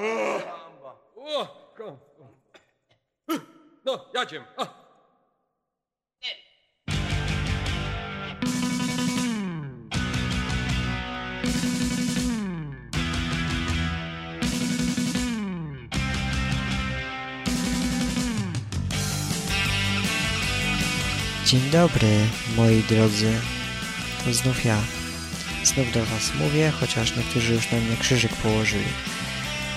O, No. Dzień dobry, moi drodzy. To znów ja. Znów do Was mówię, chociaż niektórzy już na mnie krzyżyk położyli.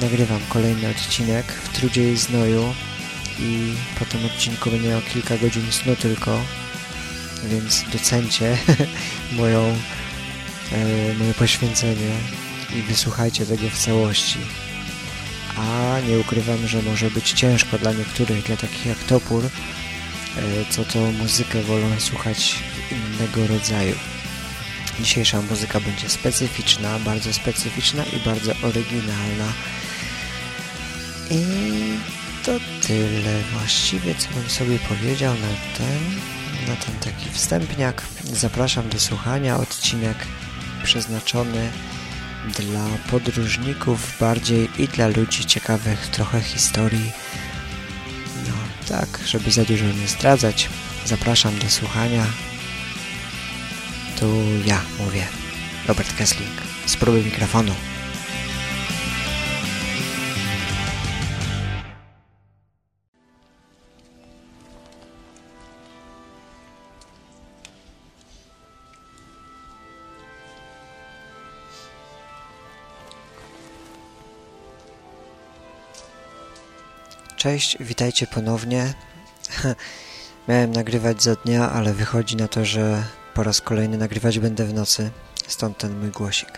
Nagrywam kolejny odcinek w trudzie i znoju i po tym odcinku będzie miał kilka godzin snu tylko, więc docencie moją, e, moje poświęcenie i wysłuchajcie tego w całości. A nie ukrywam, że może być ciężko dla niektórych, dla takich jak Topór, e, co to muzykę wolą słuchać innego rodzaju. Dzisiejsza muzyka będzie specyficzna, bardzo specyficzna i bardzo oryginalna. I to tyle właściwie, co bym sobie powiedział na ten, na ten taki wstępniak. Zapraszam do słuchania. Odcinek przeznaczony dla podróżników bardziej i dla ludzi ciekawych trochę historii. No tak, żeby za dużo nie zdradzać. Zapraszam do słuchania. Tu ja mówię. Robert Kessling. Spróbuj mikrofonu. Cześć, witajcie ponownie. Miałem nagrywać za dnia, ale wychodzi na to, że po raz kolejny nagrywać będę w nocy. Stąd ten mój głosik.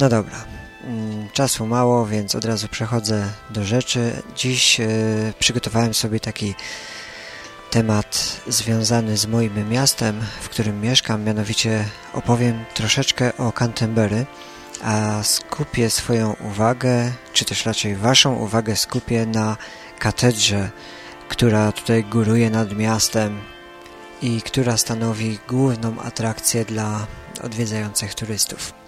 No dobra, mm, czasu mało, więc od razu przechodzę do rzeczy. Dziś yy, przygotowałem sobie taki temat związany z moim miastem, w którym mieszkam. Mianowicie opowiem troszeczkę o Canterbury, a skupię swoją uwagę, czy też raczej waszą uwagę skupię na katedrze, która tutaj góruje nad miastem i która stanowi główną atrakcję dla odwiedzających turystów.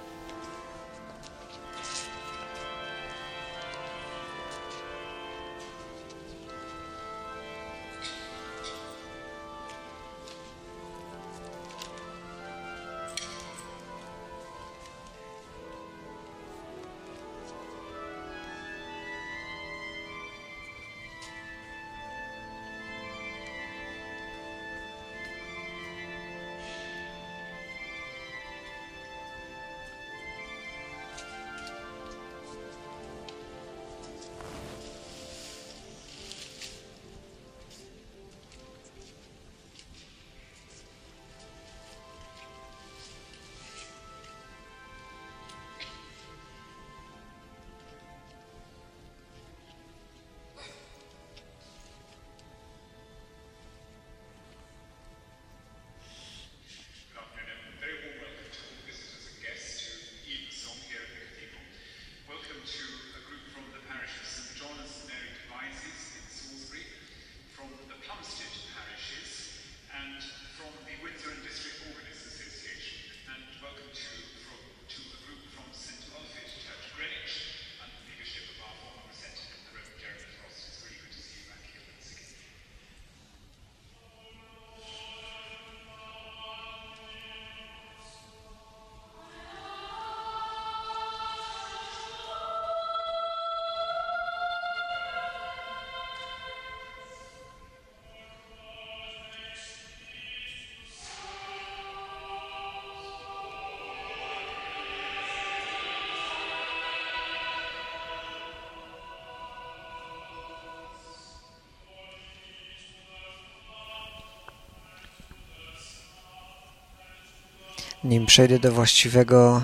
Nim przejdę do właściwego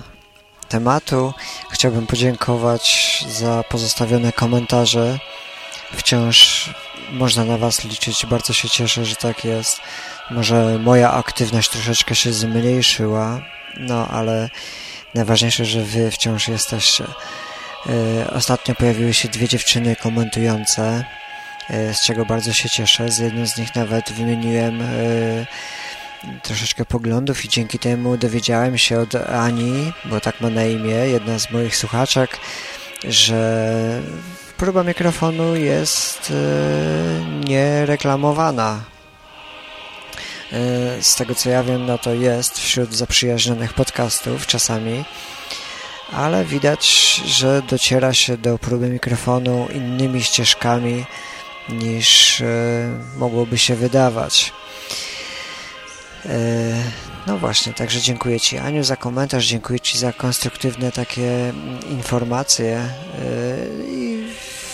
tematu, chciałbym podziękować za pozostawione komentarze. Wciąż można na Was liczyć. Bardzo się cieszę, że tak jest. Może moja aktywność troszeczkę się zmniejszyła, no ale najważniejsze, że Wy wciąż jesteście. Yy, Ostatnio pojawiły się dwie dziewczyny komentujące, yy, z czego bardzo się cieszę. Z jedną z nich nawet wymieniłem yy, troszeczkę poglądów i dzięki temu dowiedziałem się od Ani, bo tak ma na imię, jedna z moich słuchaczek, że próba mikrofonu jest niereklamowana. Z tego co ja wiem, no to jest wśród zaprzyjaźnionych podcastów czasami, ale widać, że dociera się do próby mikrofonu innymi ścieżkami niż mogłoby się wydawać. No właśnie, także dziękuję Ci Aniu za komentarz, dziękuję Ci za konstruktywne takie mm, informacje yy, i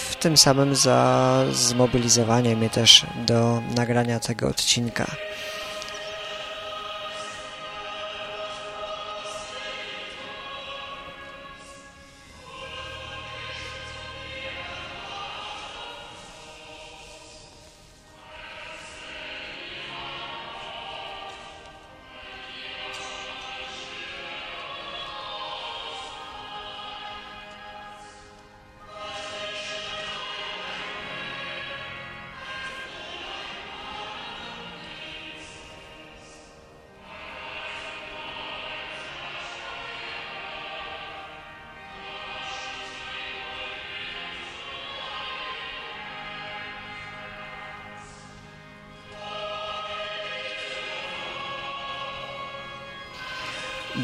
w tym samym za zmobilizowanie mnie też do nagrania tego odcinka.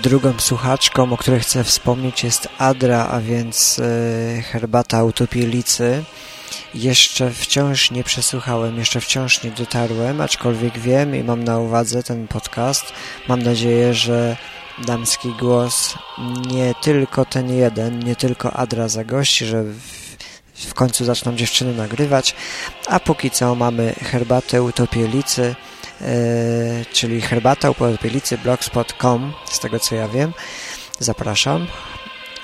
Drugą słuchaczką, o której chcę wspomnieć jest Adra, a więc e, herbata utopielicy. Jeszcze wciąż nie przesłuchałem, jeszcze wciąż nie dotarłem, aczkolwiek wiem i mam na uwadze ten podcast. Mam nadzieję, że damski głos nie tylko ten jeden, nie tylko Adra zagości, że w, w końcu zaczną dziewczyny nagrywać, a póki co mamy herbatę utopielicy czyli herbata upodobielicy blogspot.com, z tego co ja wiem. Zapraszam.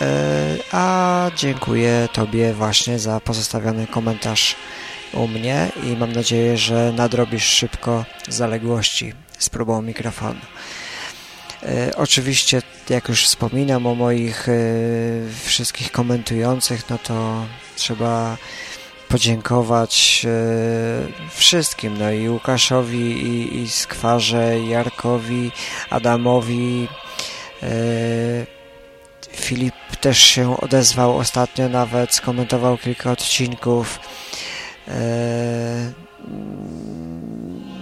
E, a dziękuję Tobie właśnie za pozostawiony komentarz u mnie i mam nadzieję, że nadrobisz szybko zaległości z próbą mikrofonu. E, oczywiście, jak już wspominam o moich wszystkich komentujących, no to trzeba podziękować e, wszystkim, no i Łukaszowi, i, i Skwarze, Jarkowi, Adamowi. E, Filip też się odezwał ostatnio nawet, skomentował kilka odcinków. E,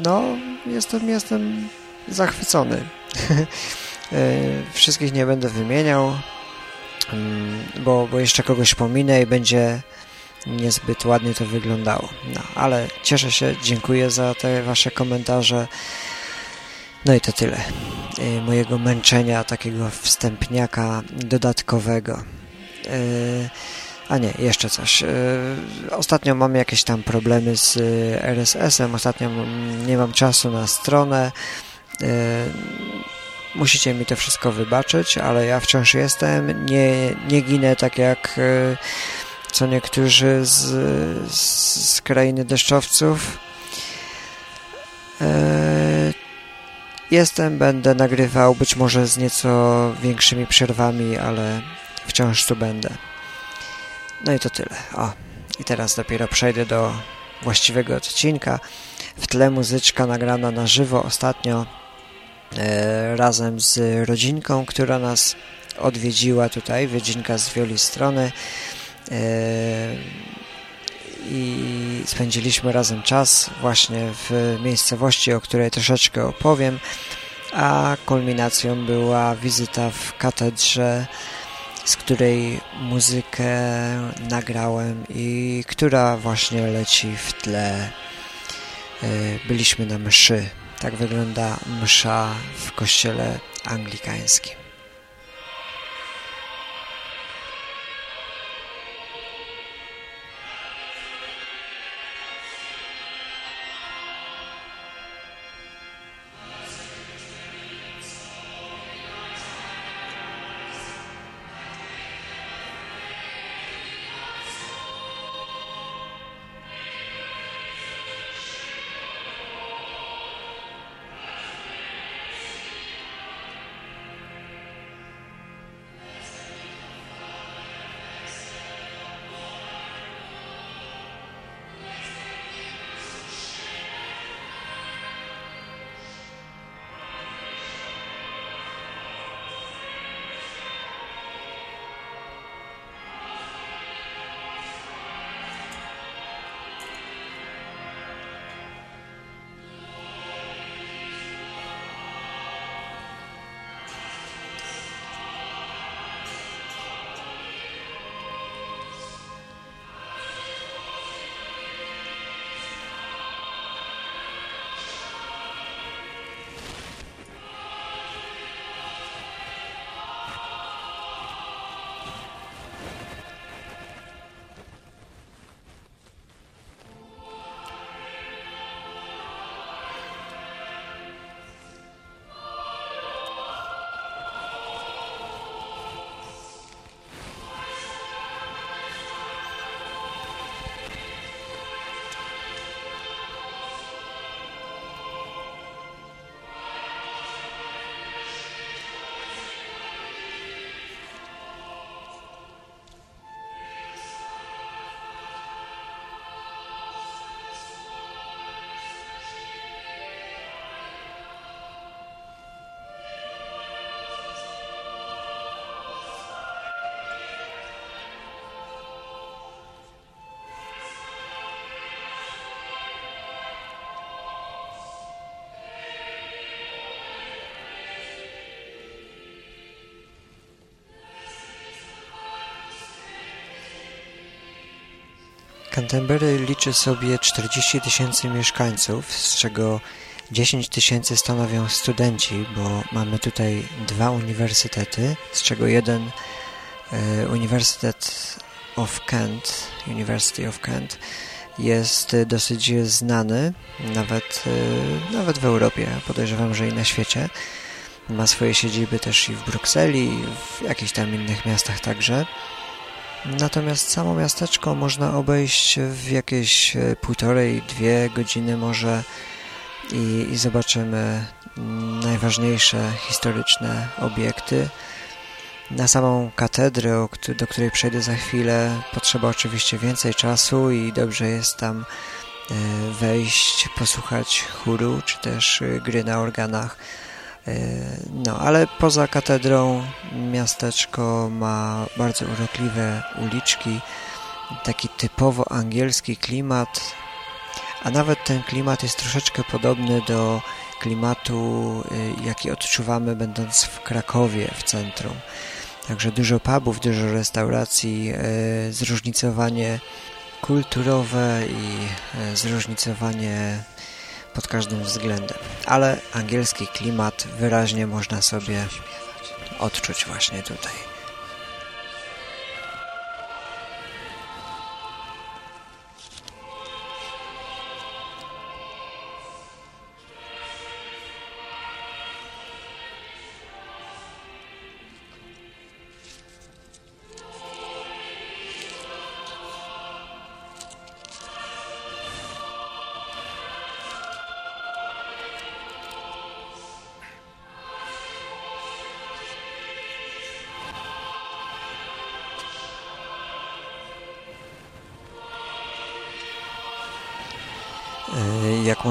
no, jestem, jestem zachwycony. Wszystkich nie będę wymieniał, mm, bo, bo jeszcze kogoś pominę i będzie niezbyt ładnie to wyglądało. No, ale cieszę się, dziękuję za te Wasze komentarze. No i to tyle y, mojego męczenia, takiego wstępniaka dodatkowego. Y, a nie, jeszcze coś. Y, ostatnio mam jakieś tam problemy z RSS-em, ostatnio nie mam czasu na stronę. Musicie mi to wszystko wybaczyć, ale ja wciąż jestem. Nie, nie ginę tak jak co niektórzy z, z krainy deszczowców. E, jestem, będę nagrywał, być może z nieco większymi przerwami, ale wciąż tu będę. No i to tyle. O, i teraz dopiero przejdę do właściwego odcinka. W tle muzyczka nagrana na żywo ostatnio e, razem z rodzinką, która nas odwiedziła tutaj, rodzinka z Wioli Strony. E, i spędziliśmy razem czas właśnie w miejscowości, o której troszeczkę opowiem, a kulminacją była wizyta w katedrze, z której muzykę nagrałem i która właśnie leci w tle. E, byliśmy na mszy. Tak wygląda msza w kościele anglikańskim. Canterbury liczy sobie 40 tysięcy mieszkańców, z czego 10 tysięcy stanowią studenci, bo mamy tutaj dwa uniwersytety, z czego jeden e, Uniwersytet of Kent, University of Kent, jest dosyć znany, nawet, e, nawet w Europie, podejrzewam, że i na świecie. Ma swoje siedziby też i w Brukseli, i w jakichś tam innych miastach także. Natomiast samo miasteczko można obejść w jakieś e, półtorej, dwie godziny może i, i zobaczymy najważniejsze historyczne obiekty. Na samą katedrę, do której przejdę za chwilę, potrzeba oczywiście więcej czasu i dobrze jest tam e, wejść, posłuchać chóru czy też e, gry na organach. E, no, ale poza katedrą miasteczko ma bardzo urokliwe uliczki, taki typowo angielski klimat, a nawet ten klimat jest troszeczkę podobny do klimatu, jaki odczuwamy będąc w Krakowie w centrum. Także dużo pubów, dużo restauracji, e, zróżnicowanie kulturowe i e, zróżnicowanie pod każdym względem. Ale angielski klimat wyraźnie można sobie odczuć właśnie tutaj.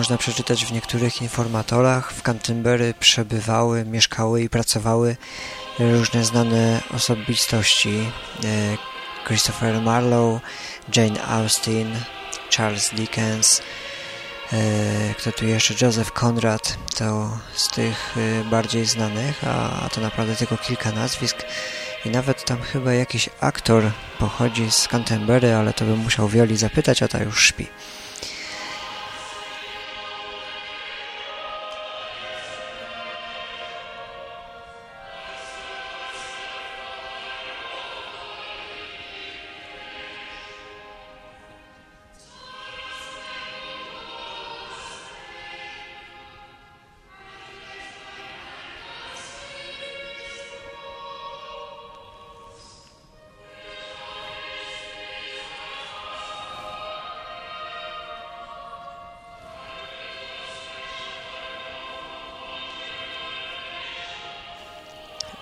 Można przeczytać w niektórych informatorach, w Canterbury przebywały, mieszkały i pracowały różne znane osobistości. E, Christopher Marlowe, Jane Austen, Charles Dickens, e, kto tu jeszcze? Joseph Conrad to z tych bardziej znanych, a to naprawdę tylko kilka nazwisk i nawet tam chyba jakiś aktor pochodzi z Canterbury, ale to bym musiał Wioli zapytać, a ta już śpi.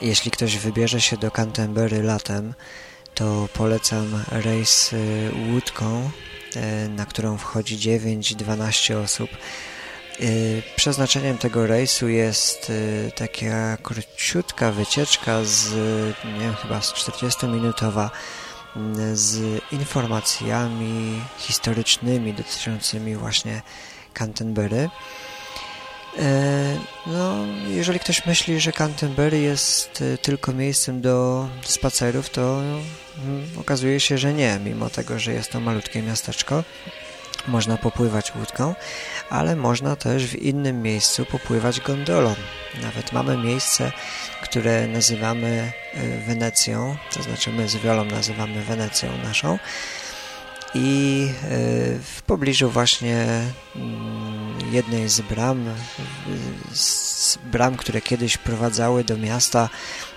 Jeśli ktoś wybierze się do Canterbury latem, to polecam rejs y, łódką, y, na którą wchodzi 9-12 osób. Y, przeznaczeniem tego rejsu jest taka króciutka wycieczka z, nie wiem, chyba z 40-minutowa z informacjami historycznymi dotyczącymi właśnie Canterbury. E, no, jeżeli ktoś myśli, że Canterbury jest e, tylko miejscem do spacerów, to mm, okazuje się, że nie, mimo tego, że jest to malutkie miasteczko. Można popływać łódką, ale można też w innym miejscu popływać gondolą. Nawet mamy miejsce, które nazywamy e, Wenecją, to znaczy my z Wiolą nazywamy Wenecją naszą i w pobliżu właśnie mm, jednej z bram, z bram, które kiedyś prowadzały do miasta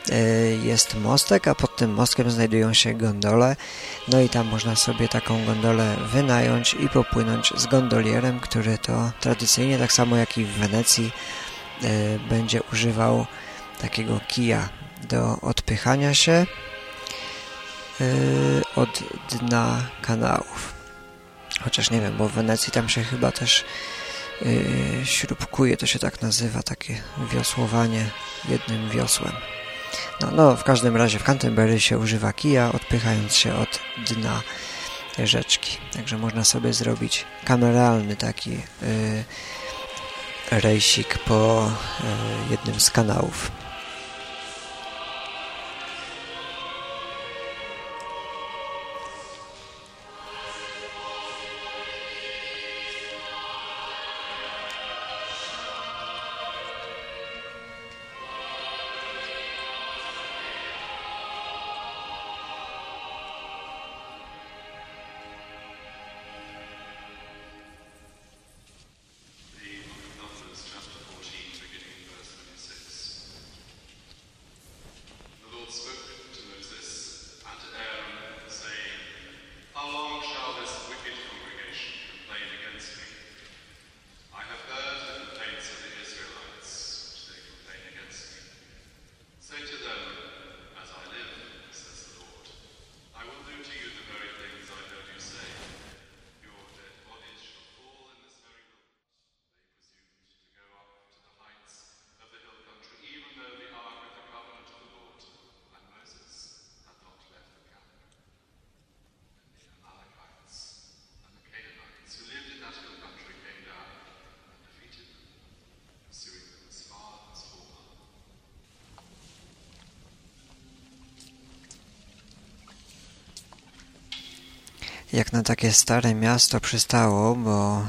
e, jest mostek, a pod tym mostkiem znajdują się gondole. No i tam można sobie taką gondolę wynająć i popłynąć z gondolierem, który to tradycyjnie, tak samo jak i w Wenecji, e, będzie używał takiego kija do odpychania się e, od dna kanałów. Chociaż nie wiem, bo w Wenecji tam się chyba też yy, śrubkuje, to się tak nazywa, takie wiosłowanie jednym wiosłem. No, no, w każdym razie w Canterbury się używa kija, odpychając się od dna rzeczki. Także można sobie zrobić kameralny taki yy, rejsik po yy, jednym z kanałów. Jak na takie stare miasto przystało, bo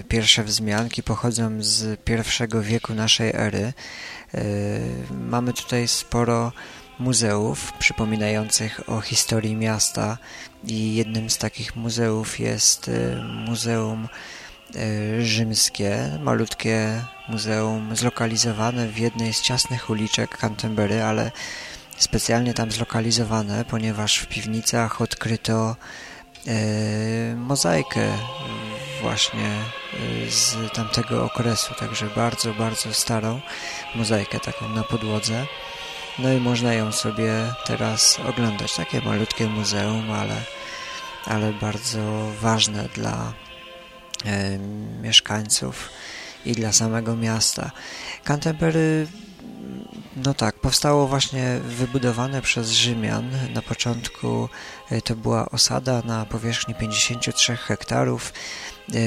y, pierwsze wzmianki pochodzą z pierwszego wieku naszej ery. Y, mamy tutaj sporo muzeów przypominających o historii miasta i jednym z takich muzeów jest y, Muzeum Rzymskie, malutkie muzeum zlokalizowane w jednej z ciasnych uliczek Canterbury, ale specjalnie tam zlokalizowane, ponieważ w piwnicach odkryto mozaikę właśnie e, z tamtego okresu, także bardzo, bardzo starą mozaikę taką na podłodze. No i można ją sobie teraz oglądać. Takie malutkie muzeum, ale, ale bardzo ważne dla e, mieszkańców i dla samego miasta. Canterbury no tak, powstało właśnie wybudowane przez Rzymian. Na początku e, to była osada na powierzchni 53 hektarów, yy,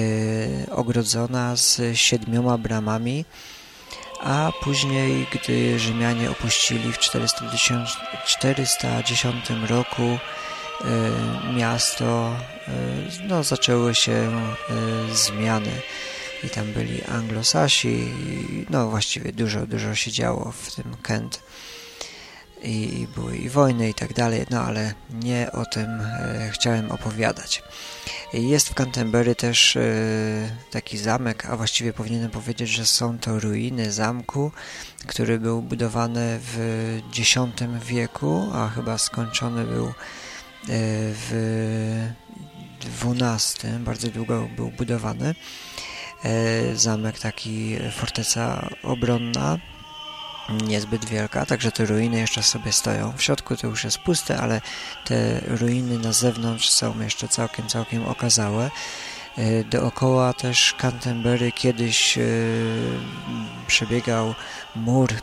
ogrodzona z siedmioma bramami, a później, gdy Rzymianie opuścili w 410, 410 roku yy, miasto, no, zaczęły się zmiany i tam byli anglosasi, no właściwie dużo, dużo się działo w tym Kent i, i były i wojny i tak dalej, no ale nie o tym e, chciałem opowiadać. Jest w Canterbury też e, taki zamek, a właściwie powinienem powiedzieć, że są to ruiny zamku, który był budowany w X wieku, a chyba skończony był e, w XII, bardzo długo był budowany. E, zamek taki, forteca obronna, niezbyt wielka, także te ruiny jeszcze sobie stoją. W środku to już jest puste, ale te ruiny na zewnątrz są jeszcze całkiem, całkiem okazałe. E, dookoła też Canterbury kiedyś e, przebiegał mur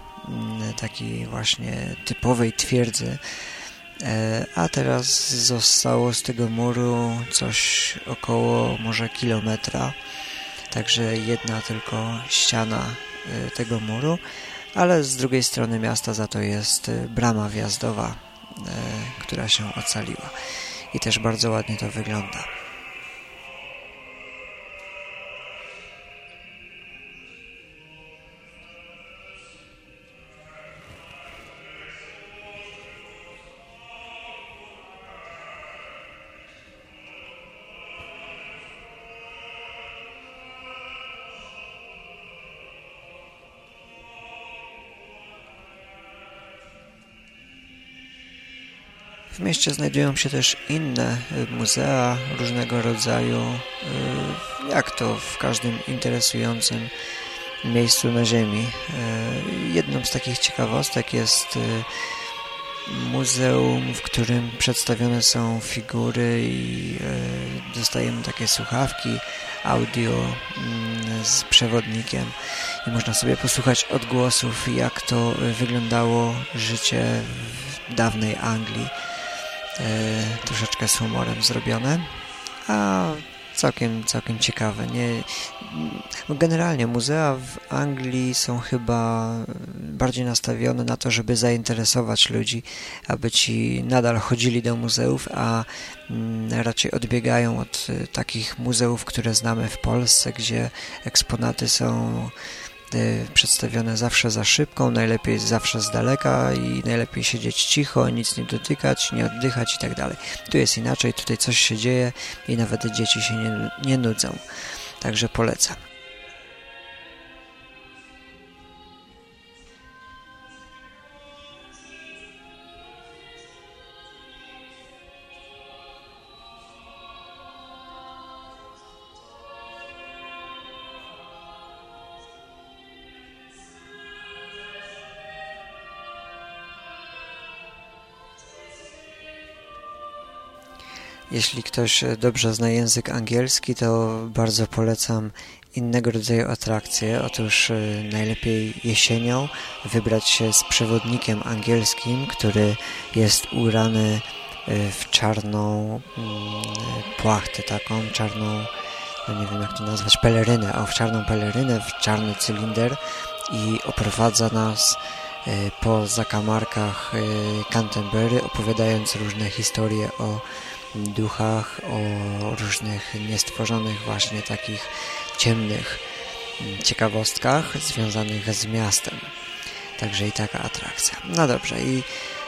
taki właśnie typowej twierdzy, a teraz zostało z tego muru coś około może kilometra także jedna tylko ściana y, tego muru, ale z drugiej strony miasta za to jest y, brama wjazdowa, y, która się ocaliła i też bardzo ładnie to wygląda. Mieście znajdują się też inne y, muzea różnego rodzaju, y, jak to w każdym interesującym miejscu na Ziemi. Y, jedną z takich ciekawostek jest muzeum, w którym przedstawione są figury i dostajemy takie słuchawki audio mm, z przewodnikiem i można sobie posłuchać odgłosów, jak to wyglądało życie w dawnej Anglii troszeczkę z humorem zrobione, a całkiem, całkiem ciekawe. Nie, generalnie muzea w Anglii są chyba bardziej nastawione na to, żeby zainteresować ludzi, aby ci nadal chodzili do muzeów, a mm, raczej odbiegają od e, takich muzeów, które znamy w Polsce, gdzie eksponaty są przedstawione zawsze za szybką, najlepiej zawsze z daleka i najlepiej siedzieć cicho, nic nie dotykać, nie oddychać i tak dalej. Tu jest inaczej, tutaj coś się dzieje i nawet dzieci się nie, nie nudzą. Także polecam. Jeśli ktoś dobrze zna język angielski, to bardzo polecam innego rodzaju atrakcje. Otóż e, najlepiej jesienią wybrać się z przewodnikiem angielskim, który jest urany e, w czarną mm, płachtę, taką czarną, no nie wiem jak to nazwać, pelerynę, o w czarną pelerynę, w czarny cylinder i oprowadza nas e, po zakamarkach Canterbury, opowiadając różne historie o duchach, o różnych niestworzonych właśnie takich ciemnych ciekawostkach związanych z miastem. Także i taka atrakcja. No dobrze, i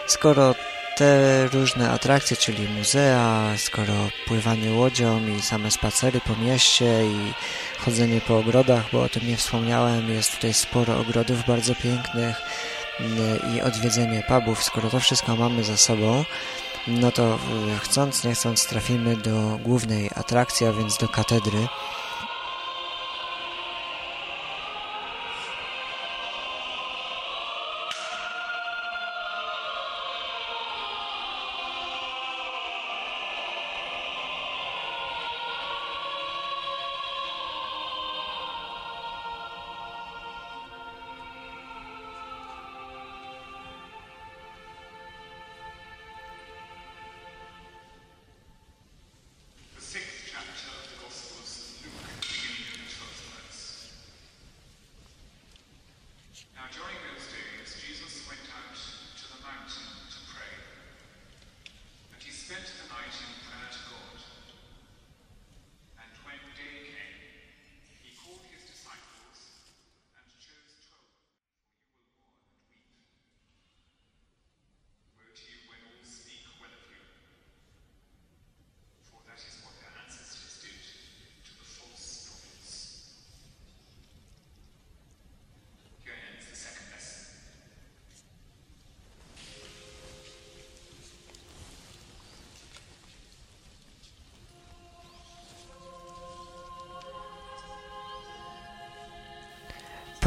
skoro te różne atrakcje, czyli muzea, skoro pływanie łodzią i same spacery po mieście i chodzenie po ogrodach, bo o tym nie wspomniałem, jest tutaj sporo ogrodów bardzo pięknych mm, i odwiedzenie pubów, skoro to wszystko mamy za sobą, no to chcąc, nie chcąc trafimy do głównej atrakcji, a więc do katedry,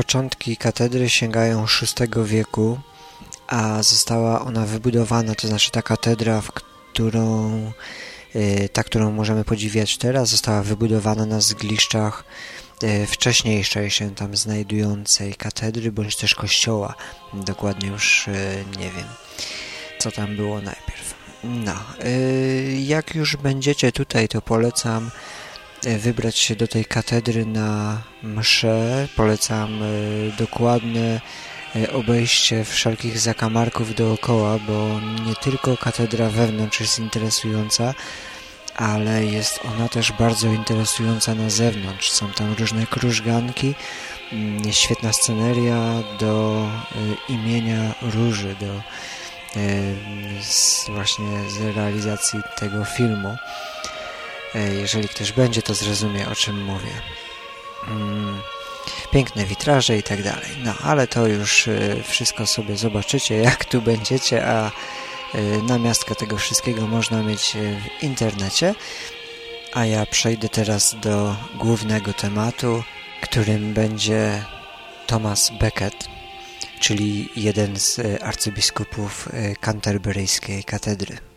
Początki katedry sięgają VI wieku, a została ona wybudowana, to znaczy ta katedra, w którą, y, ta, którą możemy podziwiać teraz, została wybudowana na zgliszczach y, wcześniejszej się tam znajdującej katedry, bądź też kościoła. Dokładnie już y, nie wiem, co tam było najpierw. No, jak już będziecie tutaj, to polecam wybrać się do tej katedry na mszę. Polecam dokładne obejście wszelkich zakamarków dookoła, bo nie tylko katedra wewnątrz jest interesująca, ale jest ona też bardzo interesująca na zewnątrz. Są tam różne krużganki, świetna sceneria do imienia Róży, do właśnie z realizacji tego filmu. Jeżeli ktoś będzie, to zrozumie, o czym mówię. Piękne witraże i tak dalej. No, ale to już wszystko sobie zobaczycie, jak tu będziecie, a namiastkę tego wszystkiego można mieć w internecie. A ja przejdę teraz do głównego tematu, którym będzie Thomas Becket, czyli jeden z arcybiskupów canterburyjskiej katedry.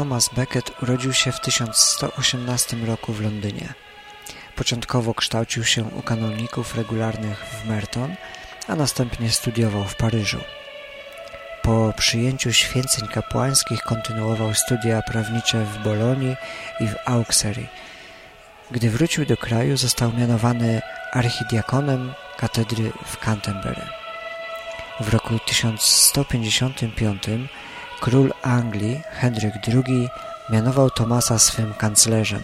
Thomas Becket urodził się w 1118 roku w Londynie. Początkowo kształcił się u kanoników regularnych w Merton, a następnie studiował w Paryżu. Po przyjęciu święceń kapłańskich kontynuował studia prawnicze w Bolonii i w Auxerre. Gdy wrócił do kraju, został mianowany archidiakonem katedry w Canterbury. W roku 1155 król Anglii Henryk II mianował Tomasa swym kanclerzem.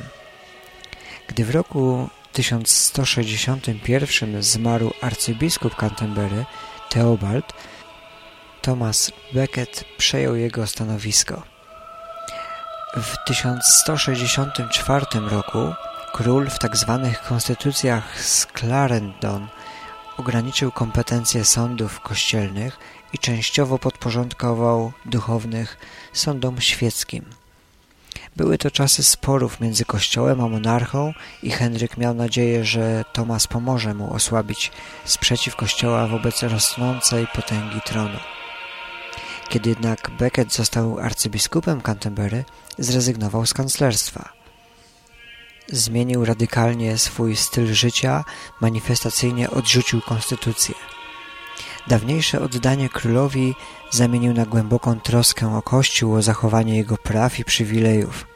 Gdy w roku 1161 zmarł arcybiskup Canterbury Theobald, Thomas Becket przejął jego stanowisko. W 1164 roku król w tzw. Tak konstytucjach z Clarendon ograniczył kompetencje sądów kościelnych i częściowo podporządkował duchownych sądom świeckim. Były to czasy sporów między kościołem a monarchą i Henryk miał nadzieję, że Tomasz pomoże mu osłabić sprzeciw kościoła wobec rosnącej potęgi tronu. Kiedy jednak Becket został arcybiskupem Canterbury, zrezygnował z kanclerstwa. Zmienił radykalnie swój styl życia, manifestacyjnie odrzucił konstytucję. Dawniejsze oddanie królowi zamienił na głęboką troskę o Kościół, o zachowanie jego praw i przywilejów.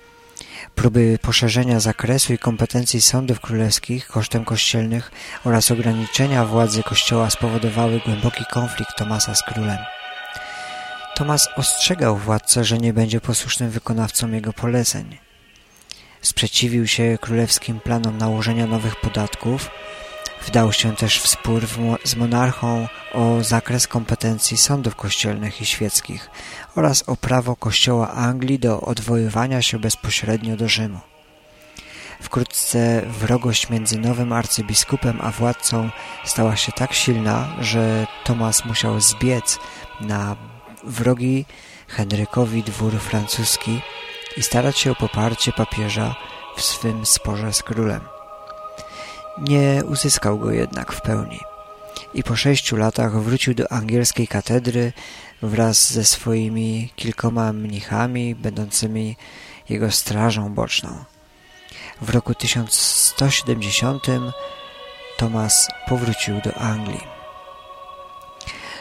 Próby poszerzenia zakresu i kompetencji sądów królewskich kosztem kościelnych oraz ograniczenia władzy Kościoła spowodowały głęboki konflikt Tomasa z królem. Tomas ostrzegał władcę, że nie będzie posłusznym wykonawcą jego poleceń. Sprzeciwił się królewskim planom nałożenia nowych podatków, wdał się też w spór z monarchą o zakres kompetencji sądów kościelnych i świeckich oraz o prawo kościoła Anglii do odwoływania się bezpośrednio do Rzymu. Wkrótce wrogość między nowym arcybiskupem a władcą stała się tak silna, że Tomasz musiał zbiec na wrogi Henrykowi dwór francuski i starać się o poparcie papieża w swym sporze z królem. Nie uzyskał go jednak w pełni i po sześciu latach wrócił do angielskiej katedry wraz ze swoimi kilkoma mnichami będącymi jego strażą boczną. W roku 1170 Tomas powrócił do Anglii.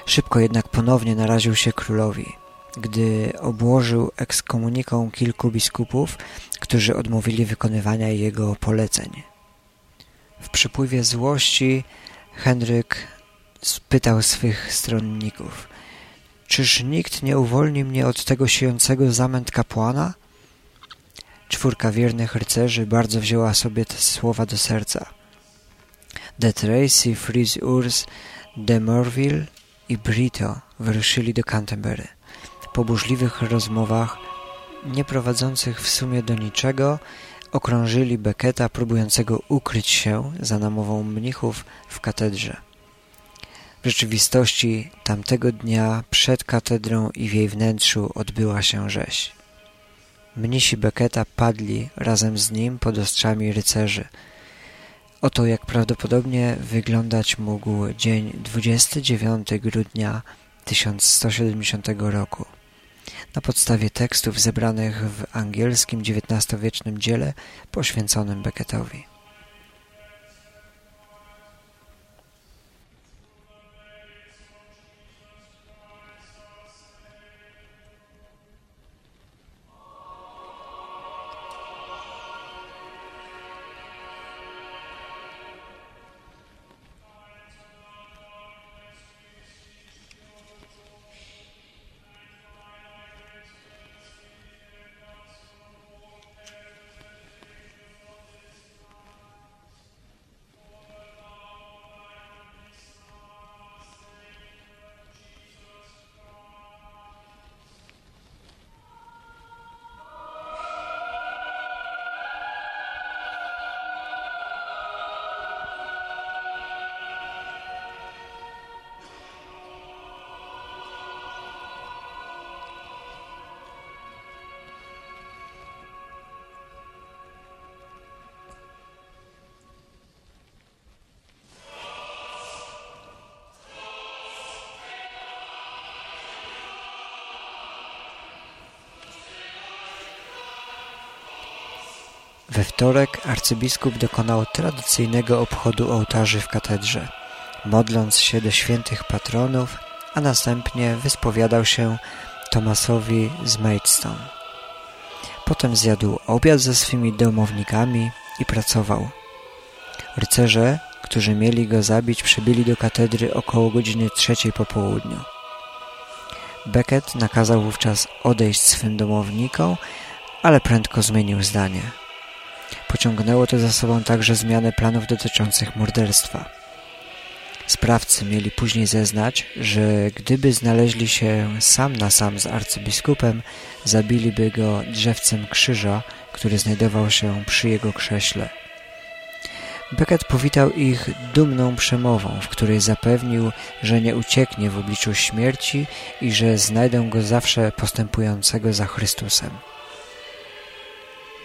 Szybko jednak ponownie naraził się królowi, gdy obłożył ekskomuniką kilku biskupów, którzy odmówili wykonywania jego poleceń. W przypływie złości Henryk spytał swych stronników Czyż nikt nie uwolni mnie od tego siejącego zamęt kapłana? Czwórka wiernych rycerzy bardzo wzięła sobie te słowa do serca. De Tracy, Fritz Urs, de Morville i Brito wyruszyli do Canterbury. Po burzliwych rozmowach, nie prowadzących w sumie do niczego, okrążyli Becketa próbującego ukryć się za namową mnichów w katedrze. W rzeczywistości tamtego dnia przed katedrą i w jej wnętrzu odbyła się rzeź. Mnisi Becketa padli razem z nim pod ostrzami rycerzy. Oto jak prawdopodobnie wyglądać mógł dzień 29 grudnia 1170 roku na podstawie tekstów zebranych w angielskim XIX-wiecznym dziele poświęconym Becketowi. We wtorek arcybiskup dokonał tradycyjnego obchodu ołtarzy w katedrze, modląc się do świętych patronów, a następnie wyspowiadał się Tomasowi z Maidstone. Potem zjadł obiad ze swymi domownikami i pracował. Rycerze, którzy mieli go zabić, przybyli do katedry około godziny trzeciej po południu. Becket nakazał wówczas odejść swym domownikom, ale prędko zmienił zdanie. Pociągnęło to za sobą także zmianę planów dotyczących morderstwa. Sprawcy mieli później zeznać, że gdyby znaleźli się sam na sam z arcybiskupem, zabiliby go drzewcem krzyża, który znajdował się przy jego krześle. Becket powitał ich dumną przemową, w której zapewnił, że nie ucieknie w obliczu śmierci i że znajdą go zawsze postępującego za Chrystusem.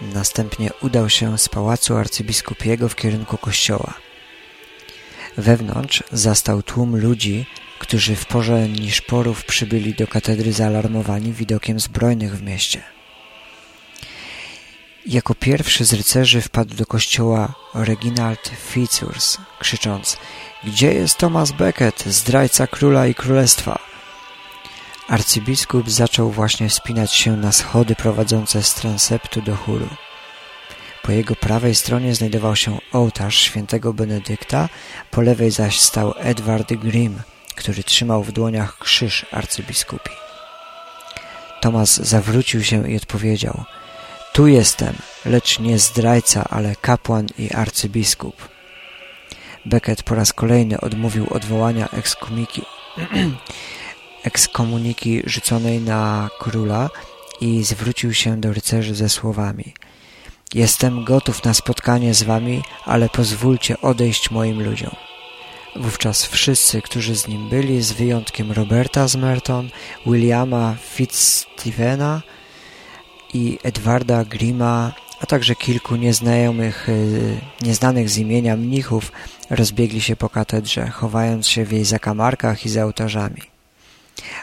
Następnie udał się z pałacu arcybiskupiego w kierunku kościoła. Wewnątrz zastał tłum ludzi, którzy w porze niszporów przybyli do katedry zaalarmowani widokiem zbrojnych w mieście. Jako pierwszy z rycerzy wpadł do kościoła Reginald Fitzurs, krzycząc Gdzie jest Thomas Becket, zdrajca króla i królestwa? Arcybiskup zaczął właśnie wspinać się na schody prowadzące z transeptu do chóru. Po jego prawej stronie znajdował się ołtarz świętego Benedykta, po lewej zaś stał Edward Grimm, który trzymał w dłoniach krzyż arcybiskupi. Tomas zawrócił się i odpowiedział Tu jestem, lecz nie zdrajca, ale kapłan i arcybiskup. Becket po raz kolejny odmówił odwołania ekskomiki, ekskomuniki rzuconej na króla i zwrócił się do rycerzy ze słowami Jestem gotów na spotkanie z wami, ale pozwólcie odejść moim ludziom. Wówczas wszyscy, którzy z nim byli, z wyjątkiem Roberta z Merton, Williama Fitzstevena i Edwarda Grima, a także kilku nieznajomych, y, nieznanych z imienia mnichów, rozbiegli się po katedrze, chowając się w jej zakamarkach i za ołtarzami.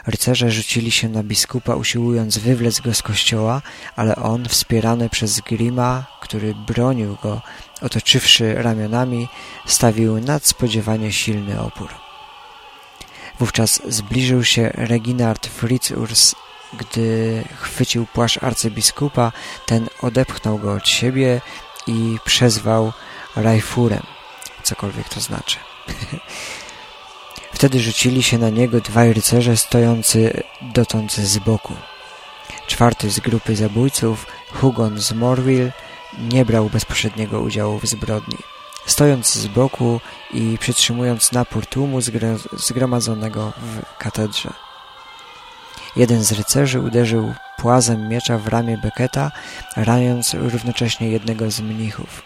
Rycerze rzucili się na biskupa, usiłując wywlec go z kościoła, ale on, wspierany przez Grima, który bronił go, otoczywszy ramionami, stawił nadspodziewanie silny opór. Wówczas zbliżył się Reginard Fritzurs, gdy chwycił płaszcz arcybiskupa, ten odepchnął go od siebie i przezwał Rajfurem, cokolwiek to znaczy. Wtedy rzucili się na niego dwaj rycerze stojący dotąd z boku. Czwarty z grupy zabójców, Hugon z Morville, nie brał bezpośredniego udziału w zbrodni. Stojąc z boku i przytrzymując napór tłumu zgromadzonego w katedrze. Jeden z rycerzy uderzył płazem miecza w ramię Becketa, raniąc równocześnie jednego z mnichów.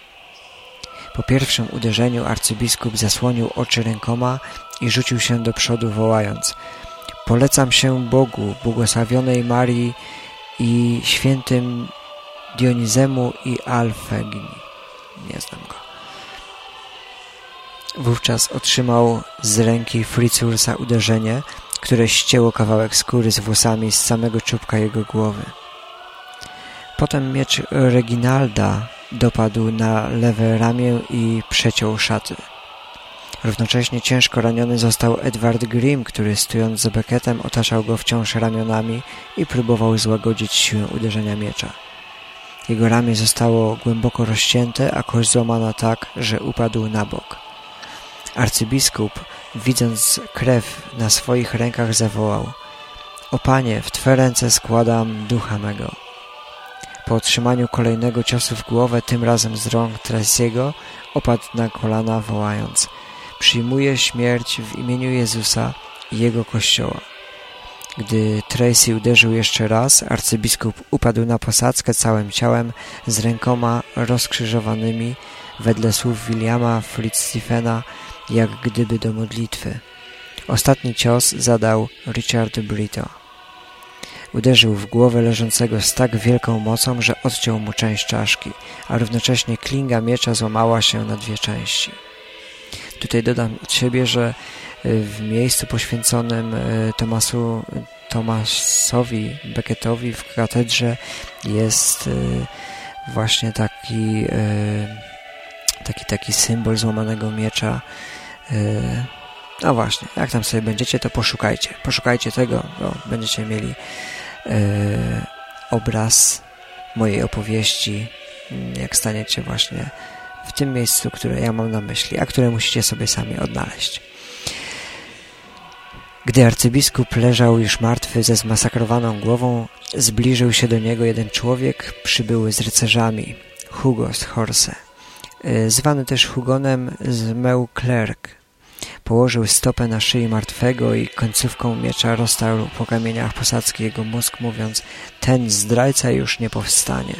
Po pierwszym uderzeniu arcybiskup zasłonił oczy rękoma i rzucił się do przodu wołając Polecam się Bogu, błogosławionej Marii i świętym Dionizemu i Alfegni. Nie znam go. Wówczas otrzymał z ręki Fritzursa uderzenie, które ścięło kawałek skóry z włosami z samego czubka jego głowy. Potem miecz Reginalda dopadł na lewe ramię i przeciął szaty. Równocześnie ciężko raniony został Edward Grimm, który stojąc za Beckettem otaczał go wciąż ramionami i próbował złagodzić siłę uderzenia miecza. Jego ramię zostało głęboko rozcięte, a kość złamana tak, że upadł na bok. Arcybiskup, widząc krew na swoich rękach, zawołał O Panie, w Twe ręce składam ducha mego. Po otrzymaniu kolejnego ciosu w głowę, tym razem z rąk Tracy'ego, opadł na kolana, wołając Przyjmuję śmierć w imieniu Jezusa i Jego Kościoła. Gdy Tracy uderzył jeszcze raz, arcybiskup upadł na posadzkę całym ciałem z rękoma rozkrzyżowanymi wedle słów Williama Fitzstephena, jak gdyby do modlitwy. Ostatni cios zadał Richard Brito. Uderzył w głowę leżącego z tak wielką mocą, że odciął mu część czaszki, a równocześnie klinga miecza złamała się na dwie części. Tutaj dodam od siebie, że w miejscu poświęconym e, Tomasu, Tomasowi Becketowi w katedrze jest e, właśnie taki taki taki symbol złamanego miecza no właśnie, jak tam sobie będziecie, to poszukajcie. Poszukajcie tego, bo będziecie mieli obraz mojej opowieści, jak staniecie właśnie w tym miejscu, które ja mam na myśli, a które musicie sobie sami odnaleźć. Gdy arcybiskup leżał już martwy ze zmasakrowaną głową, zbliżył się do niego jeden człowiek przybyły z rycerzami, Hugo z Horse, y, zwany też Hugonem z Meuclerc. Położył stopę na szyi martwego i końcówką miecza roztarł po kamieniach posadzki jego mózg, mówiąc, ten zdrajca już nie powstanie.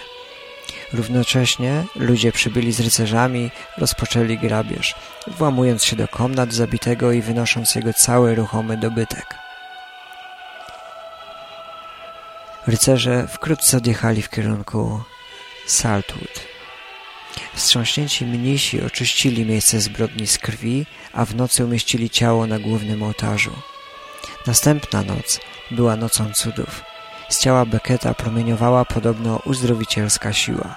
Równocześnie ludzie przybyli z rycerzami, rozpoczęli grabież, włamując się do komnat zabitego i wynosząc jego cały ruchomy dobytek. Rycerze wkrótce odjechali w kierunku Saltwood. Wstrząśnięci mnisi oczyścili miejsce zbrodni z krwi, a w nocy umieścili ciało na głównym ołtarzu. Następna noc była nocą cudów. Z ciała Becketa promieniowała podobno uzdrowicielska siła.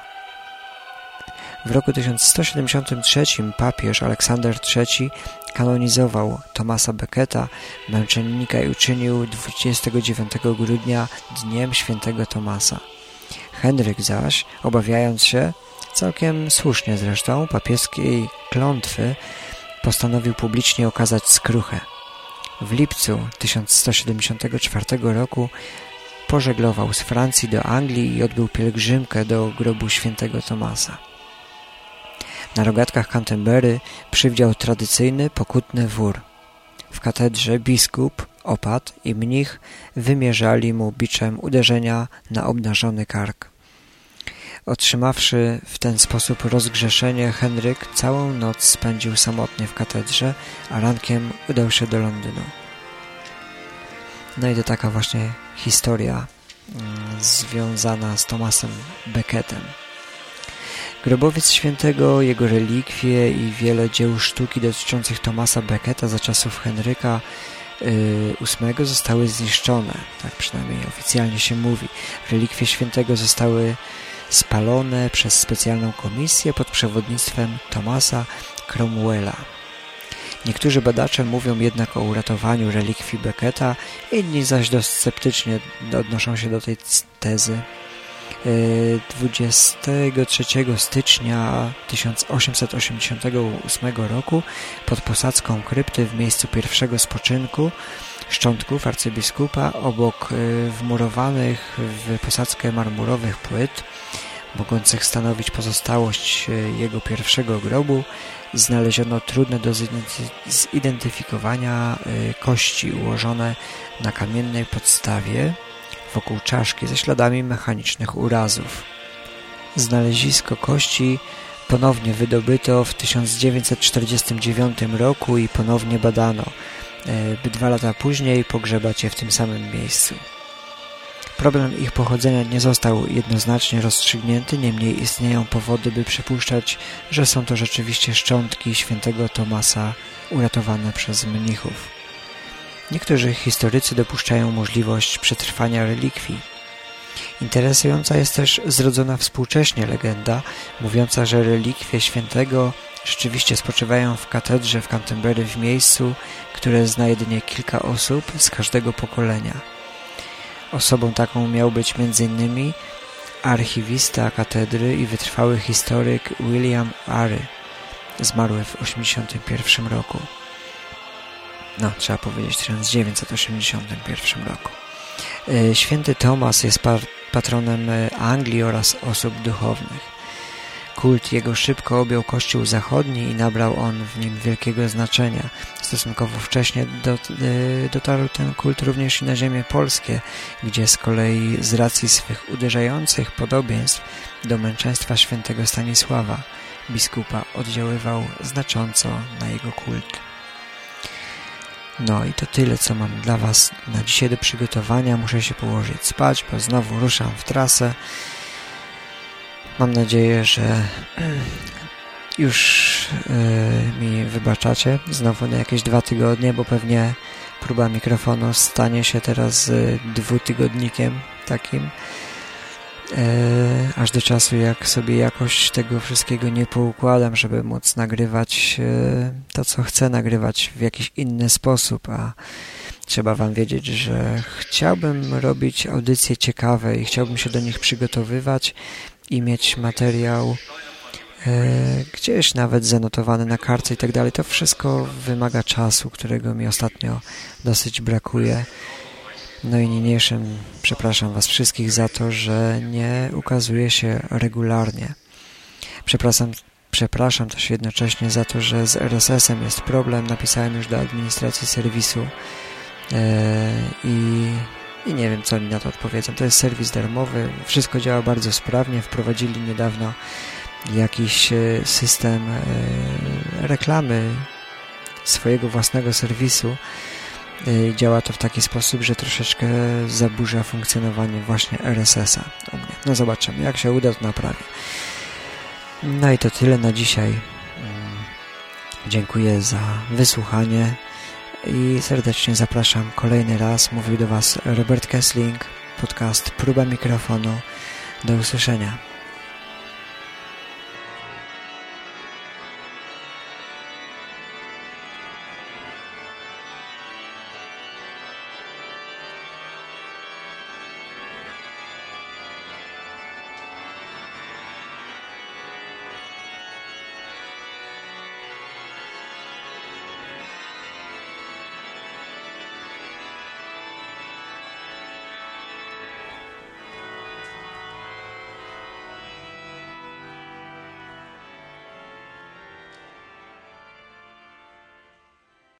W roku 1173 papież Aleksander III kanonizował Tomasa Becketa, męczennika i uczynił 29 grudnia Dniem Świętego Tomasa. Henryk zaś, obawiając się, całkiem słusznie zresztą, papieskiej klątwy, postanowił publicznie okazać skruchę. W lipcu 1174 roku pożeglował z Francji do Anglii i odbył pielgrzymkę do grobu świętego Tomasa. Na rogatkach Canterbury przywdział tradycyjny, pokutny wór. W katedrze biskup, opat i mnich wymierzali mu biczem uderzenia na obnażony kark. Otrzymawszy w ten sposób rozgrzeszenie, Henryk całą noc spędził samotnie w katedrze, a rankiem udał się do Londynu. No i to taka właśnie historia mm, związana z Thomasem Beckettem. Grobowiec świętego, jego relikwie i wiele dzieł sztuki dotyczących Thomasa Becketa za czasów Henryka VIII y, zostały zniszczone, tak przynajmniej oficjalnie się mówi. Relikwie świętego zostały spalone przez specjalną komisję pod przewodnictwem Thomasa Cromwella. Niektórzy badacze mówią jednak o uratowaniu relikwii Becketa, inni zaś dość sceptycznie odnoszą się do tej tezy. 23 stycznia 1888 roku pod posadzką krypty w miejscu pierwszego spoczynku szczątków arcybiskupa obok y, wmurowanych w posadzkę marmurowych płyt mogących stanowić pozostałość y, jego pierwszego grobu znaleziono trudne do zidentyfikowania y, kości ułożone na kamiennej podstawie wokół czaszki ze śladami mechanicznych urazów. Znalezisko kości ponownie wydobyto w 1949 roku i ponownie badano, e, by dwa lata później pogrzebać je w tym samym miejscu. Problem ich pochodzenia nie został jednoznacznie rozstrzygnięty, niemniej istnieją powody, by przypuszczać, że są to rzeczywiście szczątki świętego Tomasa uratowane przez mnichów. Niektórzy historycy dopuszczają możliwość przetrwania relikwii. Interesująca jest też zrodzona współcześnie legenda, mówiąca, że relikwie świętego rzeczywiście spoczywają w katedrze w Canterbury w miejscu, które zna jedynie kilka osób z każdego pokolenia. Osobą taką miał być m.in. archiwista katedry i wytrwały historyk William Ary, zmarły w 1981 roku no trzeba powiedzieć w 1981 roku. E, święty Tomas jest patronem e, Anglii oraz osób duchownych. Kult jego szybko objął Kościół Zachodni i nabrał on w nim wielkiego znaczenia. Stosunkowo wcześnie e, dotarł ten kult również i na ziemię polskie, gdzie z kolei z racji swych uderzających podobieństw do męczeństwa świętego Stanisława biskupa oddziaływał znacząco na jego kult. No i to tyle, co mam dla Was na dzisiaj do przygotowania. Muszę się położyć spać, bo znowu ruszam w trasę. Mam nadzieję, że już yy, mi wybaczacie znowu na jakieś dwa tygodnie, bo pewnie próba mikrofonu stanie się teraz yy, dwutygodnikiem takim. e, aż do czasu, jak sobie jakoś tego wszystkiego nie poukładam, żeby móc nagrywać e, to, co chcę nagrywać w jakiś inny sposób, a trzeba Wam wiedzieć, że chciałbym robić audycje ciekawe i chciałbym się do nich przygotowywać i mieć materiał e, gdzieś nawet zanotowany na kartce i tak dalej. To wszystko wymaga czasu, którego mi ostatnio dosyć brakuje. No i niniejszym przepraszam Was wszystkich za to, że nie ukazuje się regularnie. Przepraszam, przepraszam też jednocześnie za to, że z RSS-em jest problem. Napisałem już do administracji serwisu e, i, i nie wiem, co mi na to odpowiedzą. To jest serwis darmowy, wszystko działa bardzo sprawnie. Wprowadzili niedawno jakiś e, system e, reklamy swojego własnego serwisu Y, działa to w taki sposób, że troszeczkę zaburza funkcjonowanie właśnie RSS-a u mnie. No zobaczymy, jak się uda, to naprawię. No i to tyle na dzisiaj. Mm, dziękuję za wysłuchanie i serdecznie zapraszam kolejny raz. Mówił do Was Robert Kessling, podcast Próba Mikrofonu. Do usłyszenia.